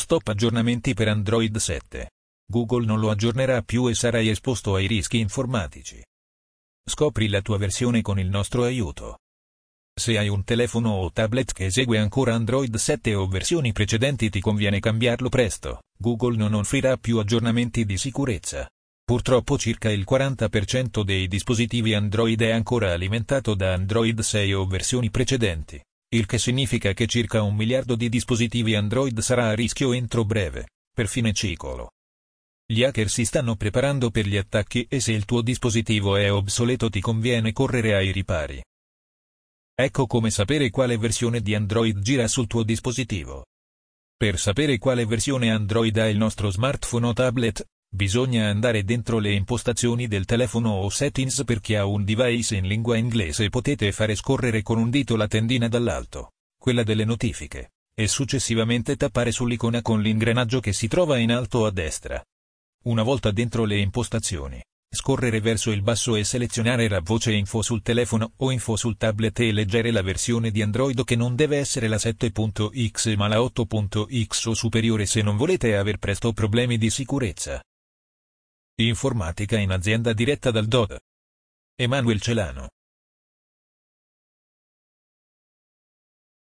Stop aggiornamenti per Android 7. Google non lo aggiornerà più e sarai esposto ai rischi informatici. Scopri la tua versione con il nostro aiuto. Se hai un telefono o tablet che esegue ancora Android 7 o versioni precedenti ti conviene cambiarlo presto, Google non offrirà più aggiornamenti di sicurezza. Purtroppo circa il 40% dei dispositivi Android è ancora alimentato da Android 6 o versioni precedenti, il che significa che circa un miliardo di dispositivi Android sarà a rischio entro breve, per fine ciclo. Gli hacker si stanno preparando per gli attacchi e se il tuo dispositivo è obsoleto ti conviene correre ai ripari. Ecco come sapere quale versione di Android gira sul tuo dispositivo. Per sapere quale versione Android ha il nostro smartphone o tablet, bisogna andare dentro le impostazioni del telefono o settings per chi ha un device in lingua inglese potete fare scorrere con un dito la tendina dall'alto, quella delle notifiche, e successivamente tappare sull'icona con l'ingranaggio che si trova in alto a destra. Una volta dentro le impostazioni, scorrere verso il basso e selezionare la voce info sul telefono o info sul tablet e leggere la versione di Android che non deve essere la 7.x ma la 8.x o superiore se non volete aver presto problemi di sicurezza. Informatica in azienda diretta dal DOD. Emanuel Celano